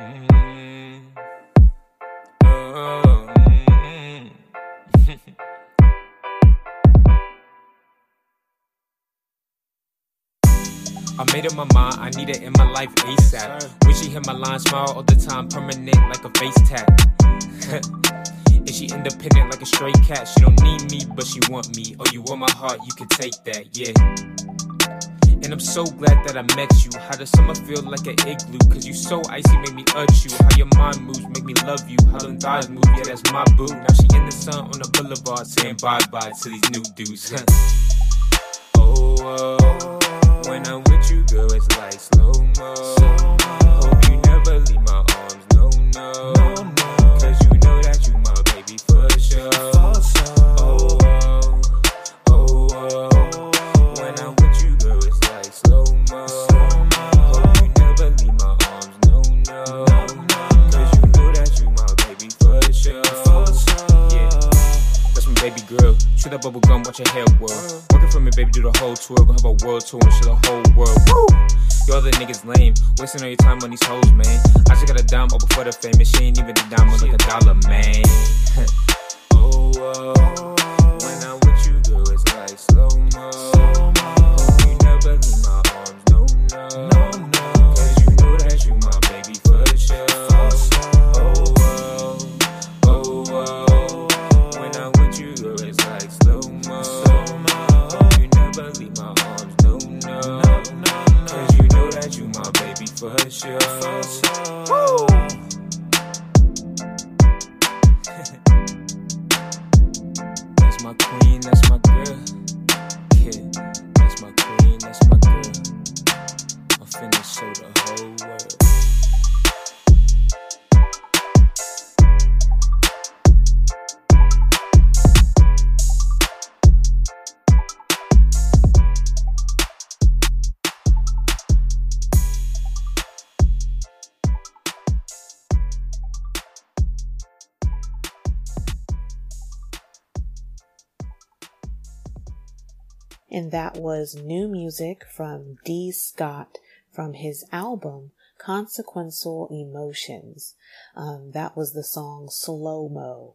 Mm. Oh, mm. I made up my mind, I need it in my life ASAP. When she hit my line, smile all the time, permanent like a face tap. Is she independent like a stray cat? She don't need me, but she want me. Oh, you want my heart, you can take that, yeah. And I'm so glad that I met you. How the summer feel like an igloo? Cause you so icy, make me urge you. How your mind moves, make me love you. How them thighs move, yeah, that's my boo. Now she in the sun on the boulevard, saying bye bye to these new dudes. oh, oh, when I'm with you, girl, it's like slow mo. Hope you never leave my arms, no, no. Cause you know that you my baby for sure. That bubble gum, watch your hair whirl. Working for me, baby, do the whole tour. Gonna have a world tour and show the whole world. Woo! Your other niggas lame, wasting all your time on these hoes, man. I just got a dime over for the famous. She ain't even a diamond like a dollar, man. oh, oh, That was new music from D. Scott from his album Consequential Emotions. Um, that was the song Slow Mo.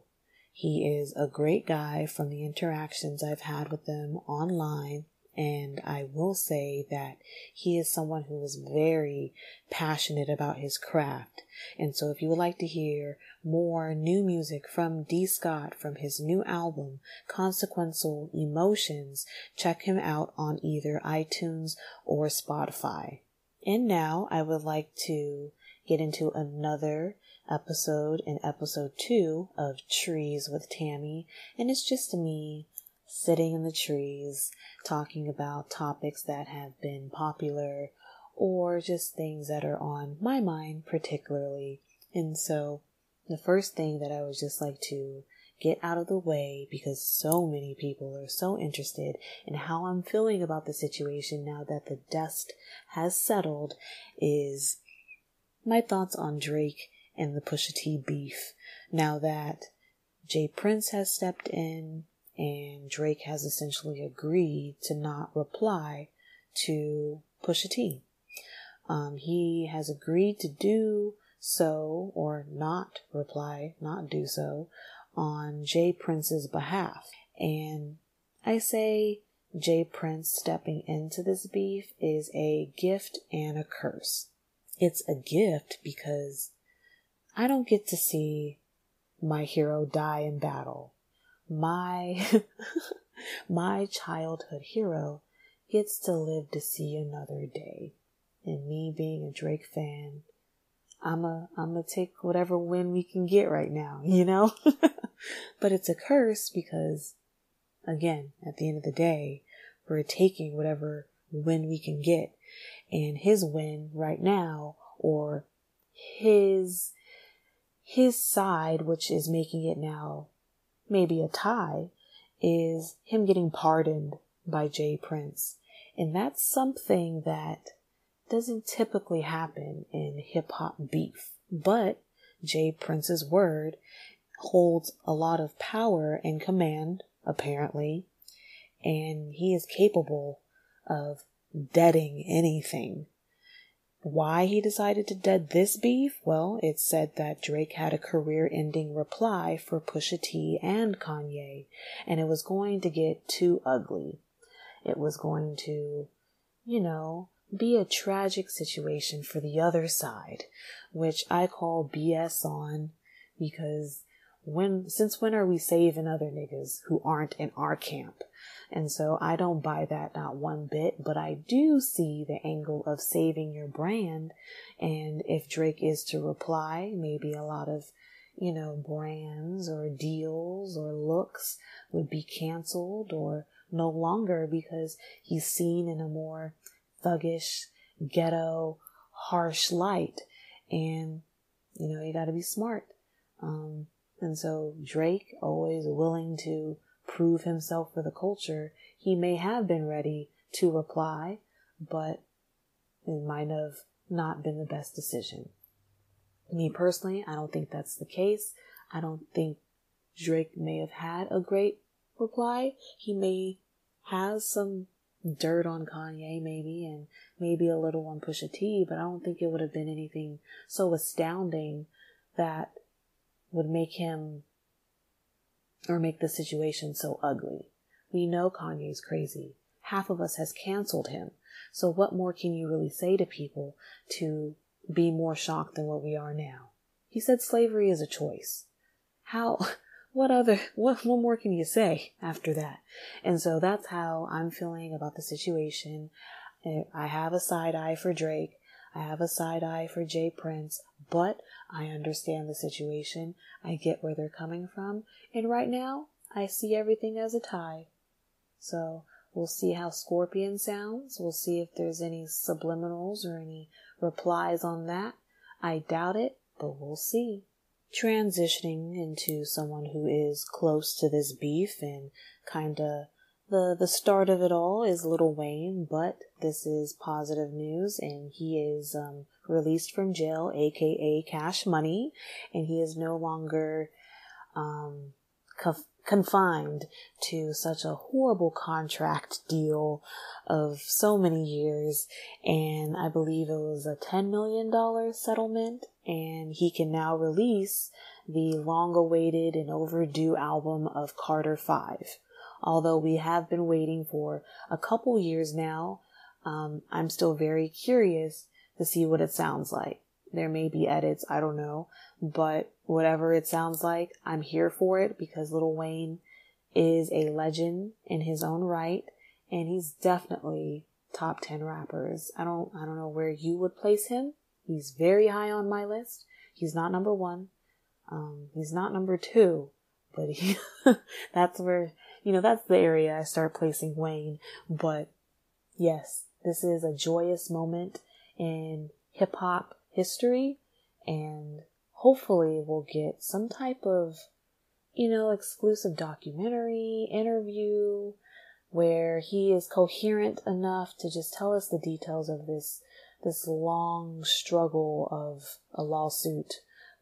He is a great guy from the interactions I've had with him online. And I will say that he is someone who is very passionate about his craft. And so if you would like to hear more new music from D. Scott from his new album, Consequential Emotions, check him out on either iTunes or Spotify. And now I would like to get into another episode in episode two of Trees with Tammy. And it's just me sitting in the trees talking about topics that have been popular or just things that are on my mind particularly. And so the first thing that I would just like to get out of the way because so many people are so interested in how I'm feeling about the situation now that the dust has settled is my thoughts on Drake and the Pusha T beef. Now that J. Prince has stepped in and Drake has essentially agreed to not reply to Pusha T. Um, he has agreed to do so or not reply, not do so on J. Prince's behalf. And I say J. Prince stepping into this beef is a gift and a curse. It's a gift because I don't get to see my hero die in battle. My, my childhood hero gets to live to see another day. And me being a Drake fan, I'm a, I'm gonna take whatever win we can get right now, you know? but it's a curse because, again, at the end of the day, we're taking whatever win we can get. And his win right now, or his, his side, which is making it now maybe a tie, is him getting pardoned by J. Prince. And that's something that doesn't typically happen in hip hop beef. But J. Prince's word holds a lot of power and command, apparently, and he is capable of deading anything. Why he decided to dead this beef? Well, it's said that Drake had a career ending reply for Pusha T and Kanye, and it was going to get too ugly. It was going to, you know, be a tragic situation for the other side, which I call BS on because when, since when are we saving other niggas who aren't in our camp? And so I don't buy that not one bit, but I do see the angle of saving your brand. And if Drake is to reply, maybe a lot of, you know, brands or deals or looks would be canceled or no longer because he's seen in a more thuggish, ghetto, harsh light. And, you know, you gotta be smart. Um, and so Drake, always willing to prove himself for the culture, he may have been ready to reply, but it might have not been the best decision. Me personally, I don't think that's the case. I don't think Drake may have had a great reply. He may have some dirt on Kanye, maybe, and maybe a little on Pusha T, but I don't think it would have been anything so astounding that would make him or make the situation so ugly. We know Kanye's crazy. Half of us has canceled him. So what more can you really say to people to be more shocked than what we are now? He said slavery is a choice. How, what other, what, what more can you say after that? And so that's how I'm feeling about the situation. I have a side eye for Drake. I have a side eye for J. Prince, but I understand the situation. I get where they're coming from. And right now, I see everything as a tie. So we'll see how Scorpion sounds. We'll see if there's any subliminals or any replies on that. I doubt it, but we'll see. Transitioning into someone who is close to this beef and kinda the the start of it all is Little Wayne, but this is positive news, and he is um, released from jail, aka Cash Money, and he is no longer um, confined to such a horrible contract deal of so many years. And I believe it was a $10 million settlement, and he can now release the long awaited and overdue album of Carter 5 although we have been waiting for a couple years now. Um, I'm still very curious to see what it sounds like. There may be edits, I don't know, but whatever it sounds like, I'm here for it because Lil Wayne is a legend in his own right, and he's definitely top 10 rappers. I don't, I don't know where you would place him. He's very high on my list. He's not number one. Um, he's not number two, but he, that's where you know, that's the area I start placing Wayne. But yes, this is a joyous moment in hip hop history and hopefully we'll get some type of, you know, exclusive documentary, interview where he is coherent enough to just tell us the details of this this long struggle of a lawsuit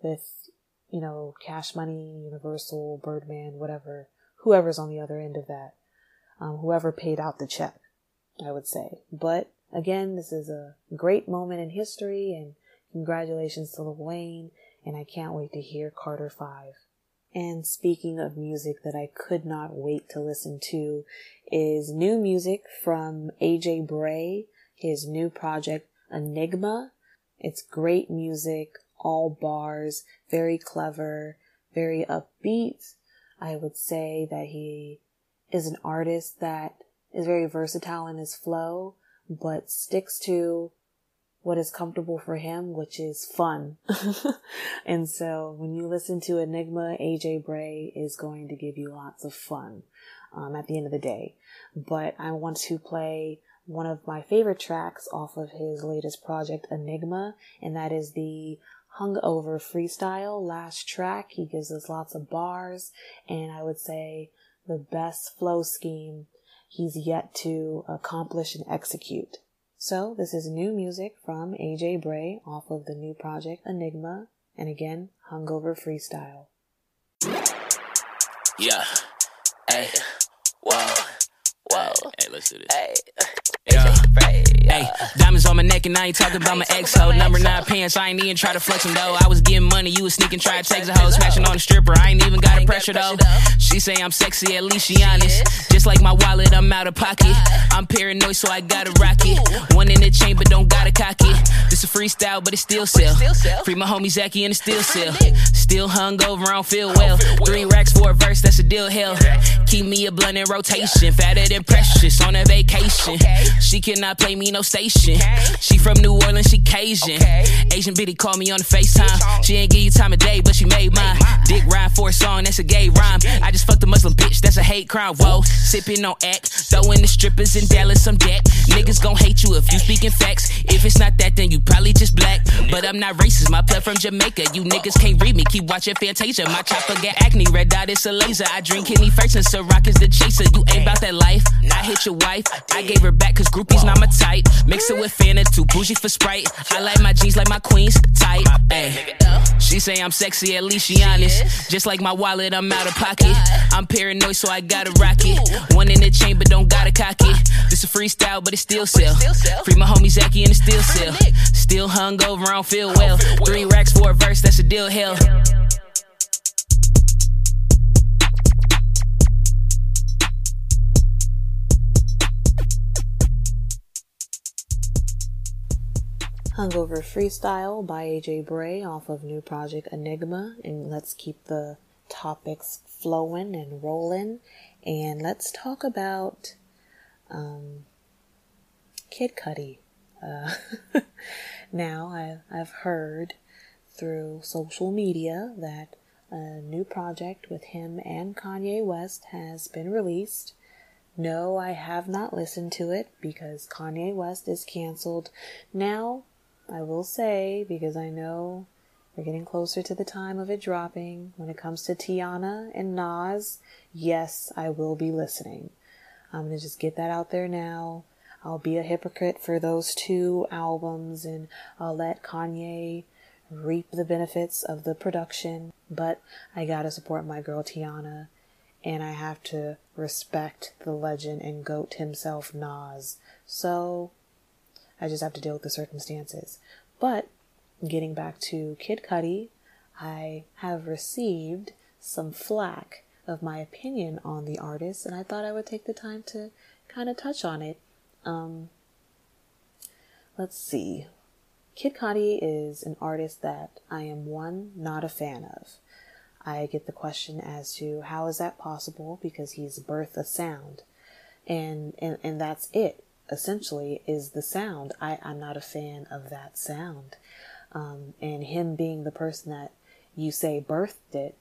with, you know, Cash Money, Universal, Birdman, whatever whoever's on the other end of that, um, whoever paid out the check, I would say. But again, this is a great moment in history, and congratulations to Lil Wayne, and I can't wait to hear Carter 5. And speaking of music that I could not wait to listen to is new music from AJ Bray, his new project Enigma. It's great music, all bars, very clever, very upbeat, I would say that he is an artist that is very versatile in his flow, but sticks to what is comfortable for him, which is fun. and so when you listen to Enigma, AJ Bray is going to give you lots of fun um, at the end of the day. But I want to play one of my favorite tracks off of his latest project, Enigma, and that is the hungover freestyle last track. He gives us lots of bars and I would say the best flow scheme he's yet to accomplish and execute. So this is new music from AJ Bray off of the new project Enigma and again, hungover freestyle. Yeah. Hey. Whoa. Whoa. Hey, let's do this. Hey. Yeah. Diamonds on my neck and I ain't talking about my ex hoe. Number nine pants, I ain't even try to flex them though. I was getting money, you was sneaking, try to text a hoe, smashing on the stripper. I ain't even got a pressure though. She say I'm sexy, at least she honest. Just like my wallet, I'm out of pocket. I'm paranoid, so I gotta rock it. One in the chamber, don't gotta cock it. This a freestyle, but it still sell. Free my homie Zachy and it still sell. Still hung over, I don't feel well. Three racks for a verse, that's a deal hell. Keep me a blunt in rotation, fatter than precious on a vacation. She cannot play me no station. She from New Orleans, she Cajun. Asian bitty call me on the FaceTime. She ain't give you time of day, but she made mine. Dick rhyme for a song, that's a gay rhyme. I just fucked a Muslim bitch, that's a hate crime. Whoa, sipping on act, throwing the strippers in Dallas some deck. Niggas gon' hate you if you speaking facts. If it's not that, then you probably just black. But I'm not racist, my blood from Jamaica. You niggas can't read me, keep watching Fantasia. My chopper get acne, red dot is a laser. I drink kidney first and Ciroc is the chaser. You ain't about that life. I hit your wife, I gave her back cause groupies not my type. Mix it with Fanta, too bougie for Sprite. I like my jeans like my queens tight. Ay. She say I'm sexy, at least she honest. Just like my wallet, I'm out of pocket. I'm paranoid, so I gotta rock it. One in the chamber, don't gotta cock it. This a freestyle, but it still sell. Free my homie Zachy and it still sell. Still hung over, I don't feel well. Three racks for a verse, that's a deal hell. Hungover Freestyle by AJ Bray off of new project Enigma. And let's keep the topics flowing and rolling. And let's talk about um, Kid Cudi. Uh, now, I've, I've heard through social media that a new project with him and Kanye West has been released. No, I have not listened to it because Kanye West is canceled. Now, I will say, because I know we're getting closer to the time of it dropping, when it comes to Teyana and Nas, yes, I will be listening. I'm going to just get that out there now. I'll be a hypocrite for those two albums and I'll let Kanye reap the benefits of the production, but I gotta support my girl Teyana and I have to respect the legend and goat himself, Nas. So I just have to deal with the circumstances. But getting back to Kid Cudi, I have received some flack of my opinion on the artist, and I thought I would take the time to kind of touch on it. Um, let's see. Kid Cudi is an artist that I am one, not a fan of. I get the question as to how is that possible because he's birthed a sound. And, and, and that's it essentially is the sound. I, I'm not a fan of that sound. Um, and him being the person that you say birthed it,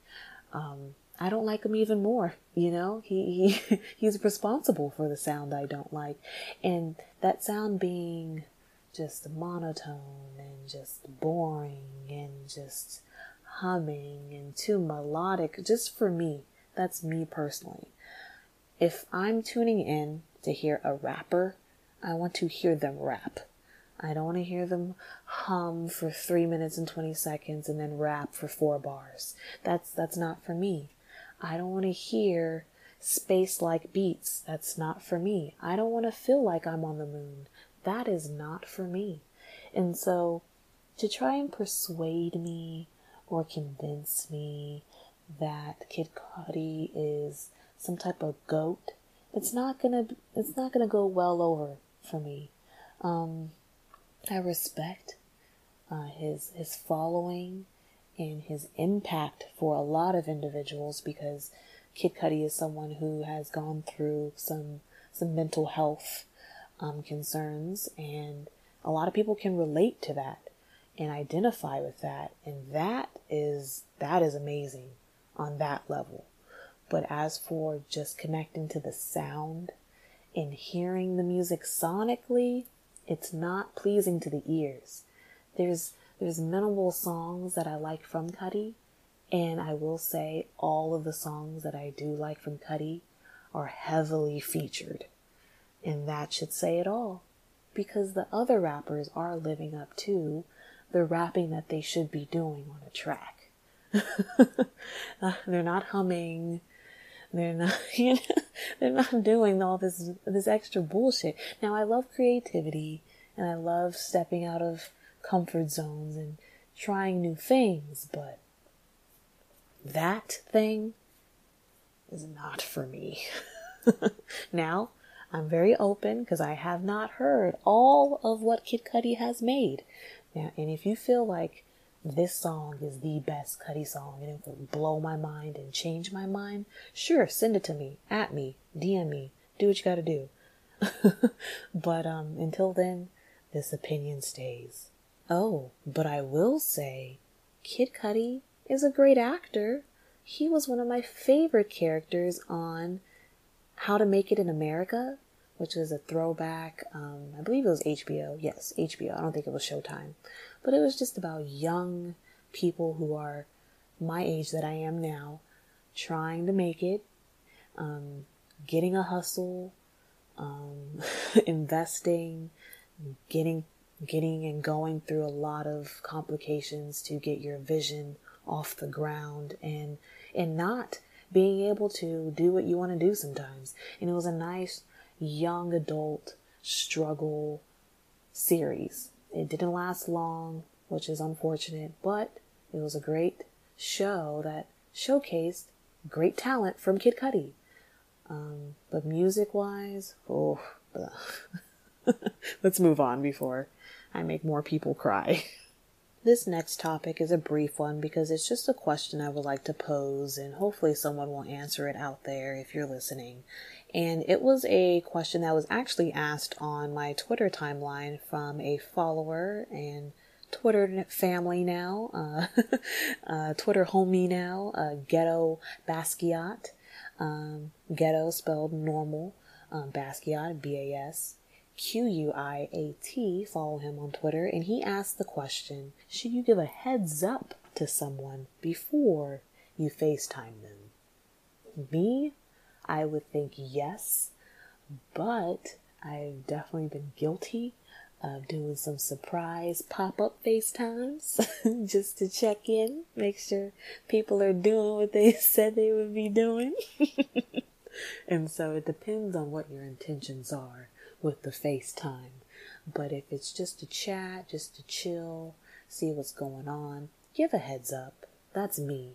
um, I don't like him even more. You know, he, he he's responsible for the sound I don't like, and that sound being just monotone and just boring and just humming and too melodic. Just for me, that's me personally. If I'm tuning in to hear a rapper I want to hear them rap. I don't want to hear them hum for three minutes and 20 seconds and then rap for four bars. That's, that's not for me. I don't want to hear space like beats. That's not for me. I don't want to feel like I'm on the moon. That is not for me. And so to try and persuade me or convince me that Kid Cudi is some type of goat, it's not gonna, it's not gonna go well over for me. Um, I respect uh, his his following and his impact for a lot of individuals because Kid Cudi is someone who has gone through some some mental health um, concerns, and a lot of people can relate to that and identify with that, and that is that is amazing on that level. But as for just connecting to the sound in hearing the music sonically, it's not pleasing to the ears. There's there's minimal songs that I like from Cudi, and I will say all of the songs that I do like from Cudi are heavily featured. And that should say it all. Because the other rappers are living up to the rapping that they should be doing on a track. They're not humming They're not, you know, they're not doing all this, this extra bullshit. Now I love creativity and I love stepping out of comfort zones and trying new things, but that thing is not for me. now, I'm very open because I have not heard all of what Kid Cudi has made. Now, and if you feel like this song is the best Cudi song and it will blow my mind and change my mind, sure, send it to me, at me, DM me, do what you gotta do. but um, until then, this opinion stays. Oh, but I will say, Kid Cudi is a great actor. He was one of my favorite characters on How to Make It in America, which is a throwback. Um, I believe it was HBO. Yes, HBO. I don't think it was Showtime. But it was just about young people who are my age that I am now, trying to make it, um, getting a hustle, um, investing, getting getting and going through a lot of complications to get your vision off the ground and and not being able to do what you want to do sometimes. And it was a nice young adult struggle series. It didn't last long, which is unfortunate, but it was a great show that showcased great talent from Kid Cudi. Um, but music wise, oh, let's move on before I make more people cry. This next topic is a brief one because it's just a question I would like to pose, and hopefully, someone will answer it out there if you're listening. And it was a question that was actually asked on my Twitter timeline from a follower and Twitter family now, uh, uh, Twitter homie now, uh, Ghetto Basquiat. Um, ghetto spelled normal, um, Basquiat, B A S Q U I A T, follow him on Twitter, and he asked the question Should you give a heads up to someone before you FaceTime them? Me, I would think yes, but I've definitely been guilty of doing some surprise pop up FaceTimes just to check in, make sure people are doing what they said they would be doing. and so it depends on what your intentions are with the FaceTime. But if it's just a chat, just to chill, see what's going on, give a heads up. That's me.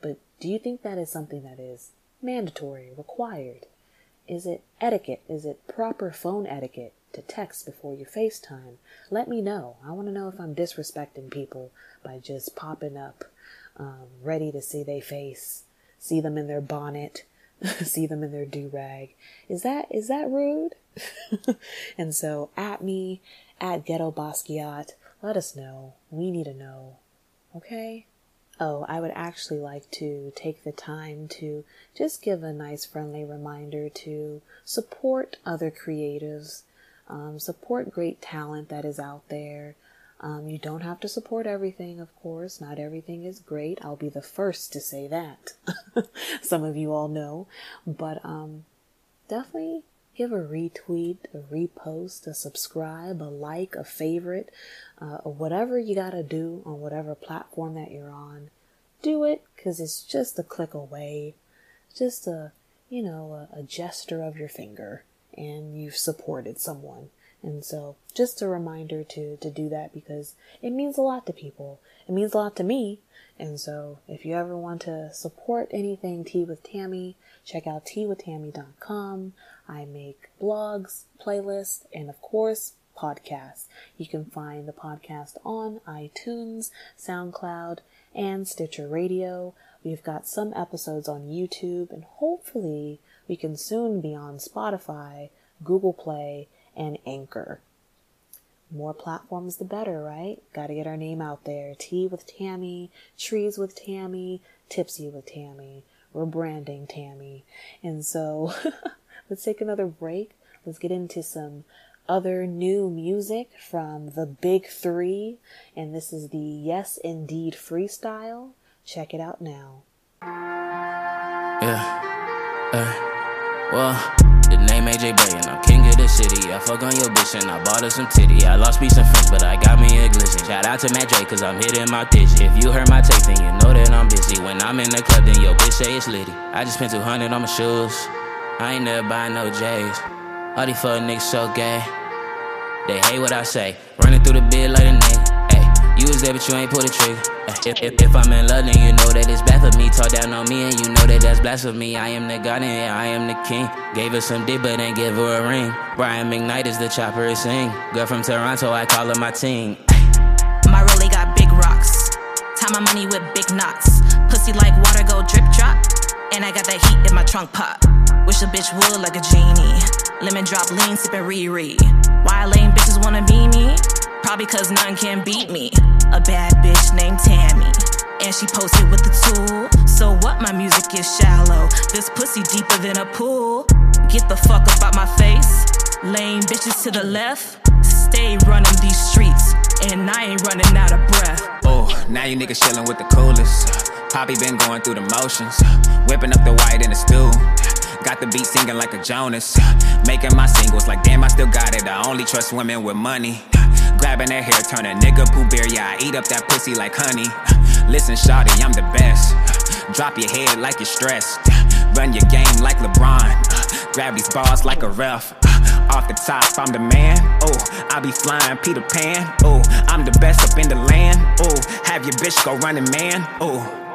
But do you think that is something that is mandatory, required? Is it etiquette? Is it proper phone etiquette to text before you FaceTime? Let me know. I want to know if I'm disrespecting people by just popping up, um, ready to see their face, see them in their bonnet, see them in their do rag. Is that is that rude? and so at me, at Ghetto Basquiat, let us know. We need to know. Okay? Oh, I would actually like to take the time to just give a nice friendly reminder to support other creatives, um, support great talent that is out there. Um, you don't have to support everything, of course. Not everything is great. I'll be the first to say that. Some of you all know. But um, definitely give a retweet, a repost, a subscribe, a like, a favorite, uh, whatever you gotta do on whatever platform that you're on. Do it because it's just a click away, just a you know a, a gesture of your finger, and you've supported someone. And so, just a reminder to to do that because it means a lot to people. It means a lot to me. And so, if you ever want to support anything Tea with Tammy, check out teawithtammy.com. I make blogs, playlists, and of course, podcasts. You can find the podcast on iTunes, SoundCloud, and Stitcher Radio. We've got some episodes on YouTube, and hopefully, we can soon be on Spotify, Google Play, and Anchor. More platforms, the better, right? Gotta get our name out there. Tea with Tammy, Trees with Tammy, Tipsy with Tammy. We're branding Tammy. And so let's take another break. Let's get into some other new music from the Big Three. And this is the Yes Indeed freestyle. Check it out now. Yeah. Uh, well. The name AJ Bray and I'm king of the city. I fuck on your bitch and I bought her some titty. I lost me some friends, but I got me a glisten. Shout out to Matt J, cause I'm hitting my pitch. If you heard my tape, then you know that I'm busy. When I'm in the club, then your bitch say it's litty. I just spent 200 on my shoes. I ain't never buying no J's. All these fuck niggas so gay. They hate what I say. Running through the bed like a nigga. Hey, you was there, but you ain't pull the trigger. If, if, if, I'm in love, then you know that it's bad for me. Talk down on me, and you know that that's blasphemy. I am the god, and I am the king. Gave her some dick, but ain't give her a ring. Brian McKnight is the chopper, is sing. Girl from Toronto, I call her my team. My rollie got big rocks. Tie my money with big knots. Pussy like water, go drip drop. And I got that heat in my trunk pop. Wish a bitch would like a genie. Lemon drop lean, sippin' Riri. Why lame bitches wanna be me? Probably cause none can beat me. A bad bitch named Tammy. And she posted with the tool. So what? My music is shallow. This pussy deeper than a pool. Get the fuck up out my face. Lame bitches to the left. Stay running these streets. And I ain't running out of breath. Oh, now you niggas chillin' with the coolest. Poppy been going through the motions. Whipping up the white in the stew. Got the beat singing like a Jonas. Making my singles like damn, I still got it. I only trust women with money. Grabbing their hair, turn a nigga Pooh Bear. Yeah, I eat up that pussy like honey. Listen, shawty, I'm the best. Drop your head like you're stressed. Run your game like LeBron. Grab these balls like a ref. Off the top, I'm the man. Oh, I be flying Peter Pan. Oh, I'm the best up in the land. Oh, have your bitch go running man. Oh.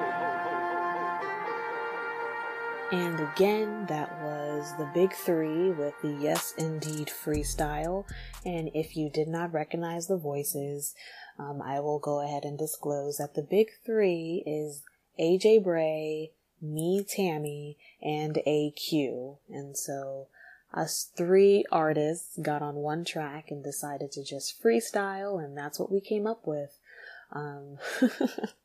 And again, that was the big three with the Yes Indeed freestyle. And if you did not recognize the voices, um, I will go ahead and disclose that the big three is AJ Bray, me, Tammy, and AQ. And so us three artists got on one track and decided to just freestyle, and that's what we came up with. Um,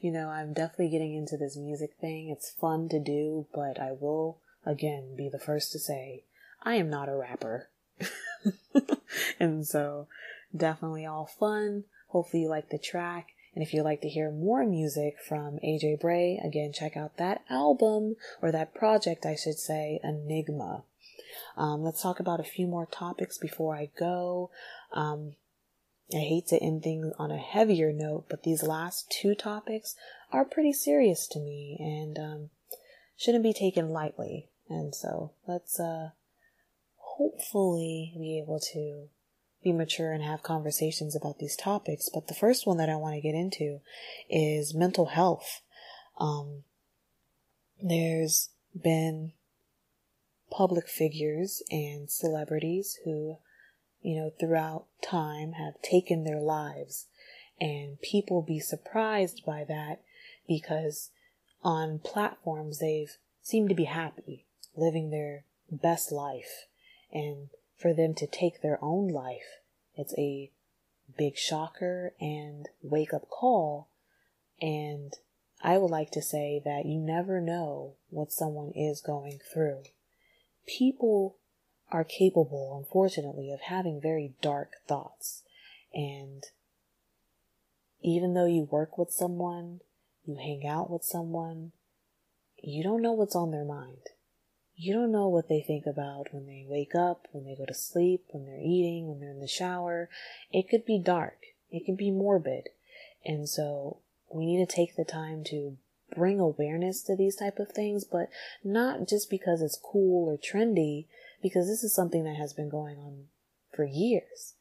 you know, I'm definitely getting into this music thing. It's fun to do, but I will, again, be the first to say, I am not a rapper. and so, definitely all fun. Hopefully, you like the track. And if you'd like to hear more music from AJ Bray, again, check out that album, or that project, I should say, Enigma. Um, let's talk about a few more topics before I go. Um, I hate to end things on a heavier note, but these last two topics are pretty serious to me and um, shouldn't be taken lightly. And so let's uh, hopefully be able to be mature and have conversations about these topics. But the first one that I want to get into is mental health. Um, there's been public figures and celebrities who you know, throughout time have taken their lives. And people be surprised by that because on platforms they've seemed to be happy, living their best life. And for them to take their own life, it's a big shocker and wake up call. And I would like to say that you never know what someone is going through. People are capable, unfortunately, of having very dark thoughts. And even though you work with someone, you hang out with someone, you don't know what's on their mind. You don't know what they think about when they wake up, when they go to sleep, when they're eating, when they're in the shower. It could be dark. It could be morbid. And so we need to take the time to bring awareness to these type of things, but not just because it's cool or trendy, because this is something that has been going on for years.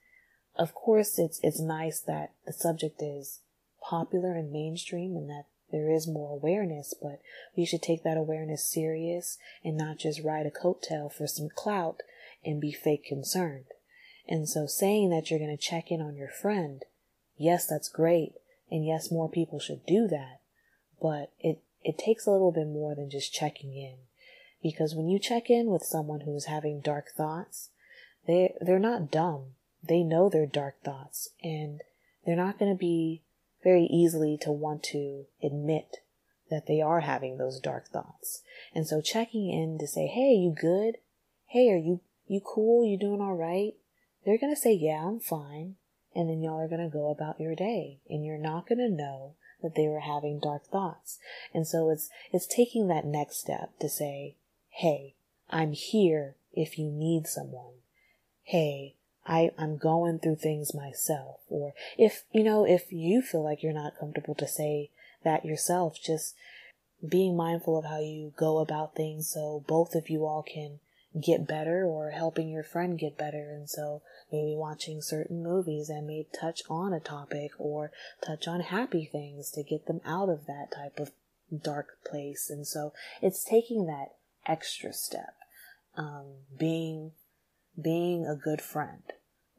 Of course, it's, it's nice that the subject is popular and mainstream and that there is more awareness, but we should take that awareness serious and not just ride a coattail for some clout and be fake concerned. And so saying that you're going to check in on your friend, yes, that's great. And yes, more people should do that. But it, it takes a little bit more than just checking in. Because when you check in with someone who is having dark thoughts, they they're not dumb. They know their dark thoughts and they're not going to be very easily to want to admit that they are having those dark thoughts. And so checking in to say, "Hey, you good? Hey, are you you cool? You doing all right?" They're going to say, "Yeah, I'm fine." And then y'all are going to go about your day and you're not going to know that they were having dark thoughts. And so it's it's taking that next step to say, hey, I'm here if you need someone. Hey, I, I'm going through things myself. Or if, you know, if you feel like you're not comfortable to say that yourself, just being mindful of how you go about things so both of you all can get better or helping your friend get better. And so maybe watching certain movies that may touch on a topic or touch on happy things to get them out of that type of dark place. And so it's taking that extra step, um, being, being a good friend.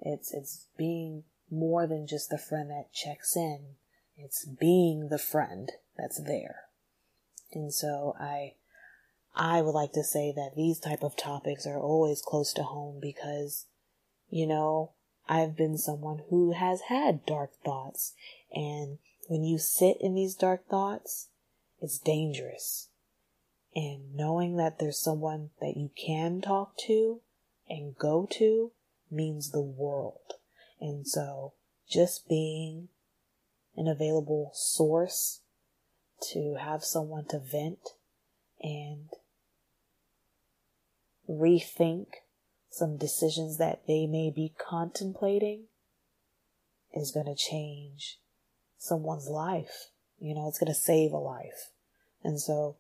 It's, it's being more than just the friend that checks in. It's being the friend that's there. And so I, I would like to say that these type of topics are always close to home because, you know, I've been someone who has had dark thoughts. And when you sit in these dark thoughts, it's dangerous. And knowing that there's someone that you can talk to and go to means the world. And so just being an available source to have someone to vent and rethink some decisions that they may be contemplating is going to change someone's life. You know, it's going to save a life. And so,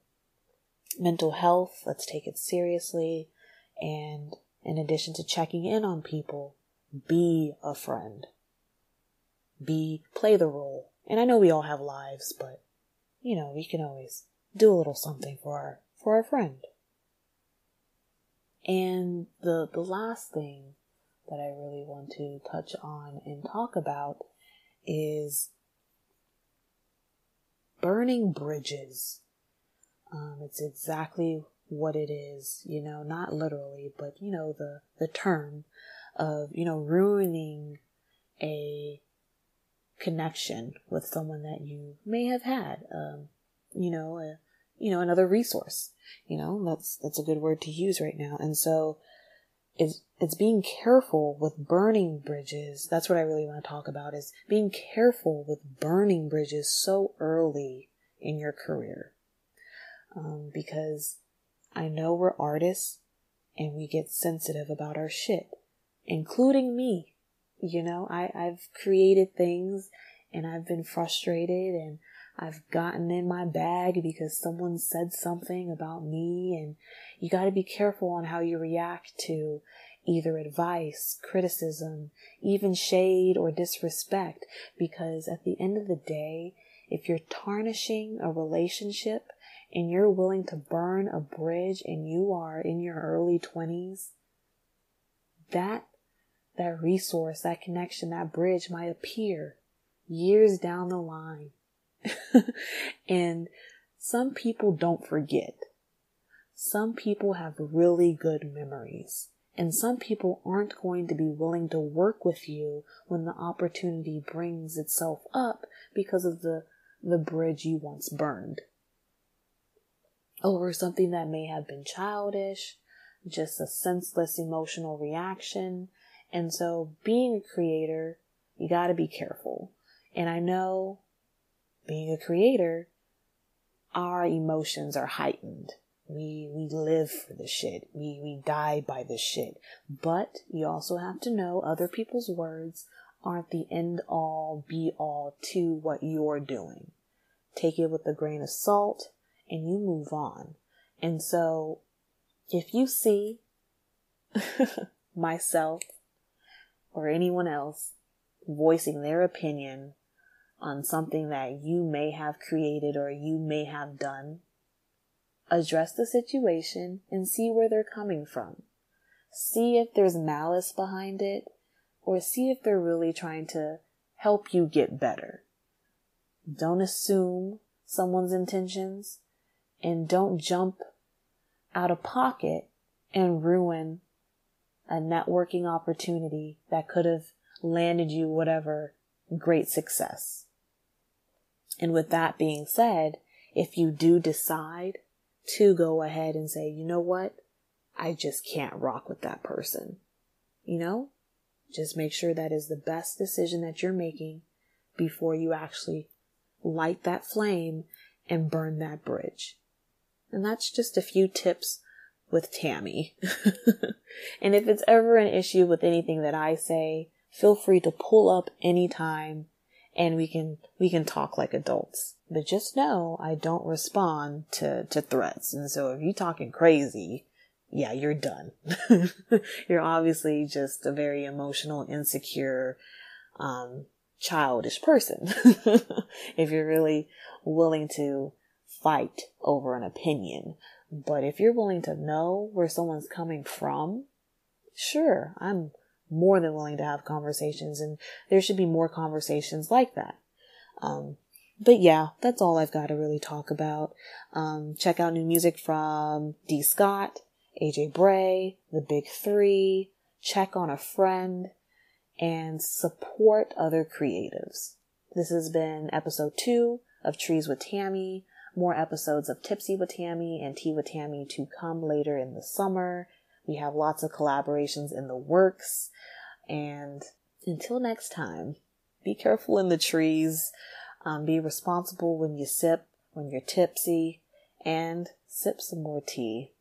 mental health, let's take it seriously. And in addition to checking in on people, be a friend. Be, play the role. And I know we all have lives, but you know, we can always do a little something for our, for our friend. And the, the last thing that I really want to touch on and talk about is burning bridges. Um, it's exactly what it is, you know, not literally, but you know, the, the term of, you know, ruining a connection with someone that you may have had, um, you know, a, you know, another resource, you know, that's, that's a good word to use right now. And so it's, it's being careful with burning bridges. That's what I really want to talk about is being careful with burning bridges so early in your career. Um, because I know we're artists and we get sensitive about our shit, including me. You know, I, I've created things and I've been frustrated and I've gotten in my bag because someone said something about me and you got to be careful on how you react to either advice, criticism, even shade or disrespect because at the end of the day, if you're tarnishing a relationship and you're willing to burn a bridge and you are in your early 20s, that that resource, that connection, that bridge might appear years down the line. and some people don't forget. Some people have really good memories. And some people aren't going to be willing to work with you when the opportunity brings itself up because of the, the bridge you once burned. Over something that may have been childish, just a senseless emotional reaction, and so being a creator, you gotta be careful. And I know being a creator, our emotions are heightened. We, we live for the shit. We, we die by the shit. But you also have to know other people's words aren't the end all be all to what you're doing. Take it with a grain of salt and you move on. And so if you see myself or anyone else voicing their opinion on something that you may have created or you may have done, address the situation and see where they're coming from. See if there's malice behind it or see if they're really trying to help you get better. Don't assume someone's intentions and don't jump out of pocket and ruin a networking opportunity that could have landed you whatever great success. And with that being said, if you do decide to go ahead and say, you know what? I just can't rock with that person. You know, just make sure that is the best decision that you're making before you actually light that flame and burn that bridge. And that's just a few tips with Tammy. and if it's ever an issue with anything that I say, feel free to pull up anytime and we can we can talk like adults. But just know I don't respond to to threats. And so if you're talking crazy, yeah, you're done. you're obviously just a very emotional, insecure, um, childish person. if you're really willing to fight over an opinion. But if you're willing to know where someone's coming from, sure, I'm more than willing to have conversations and there should be more conversations like that. Um, but yeah, that's all I've got to really talk about. Um, check out new music from D. Scott, AJ Bray, The Big Three, check on a friend, and support other creatives. This has been episode two of Trees with Tammy. More episodes of Tipsy with Tammy and Tea with Tammy to come later in the summer. We have lots of collaborations in the works. And until next time, be careful in the trees. Um, be responsible when you sip, when you're tipsy, and sip some more tea.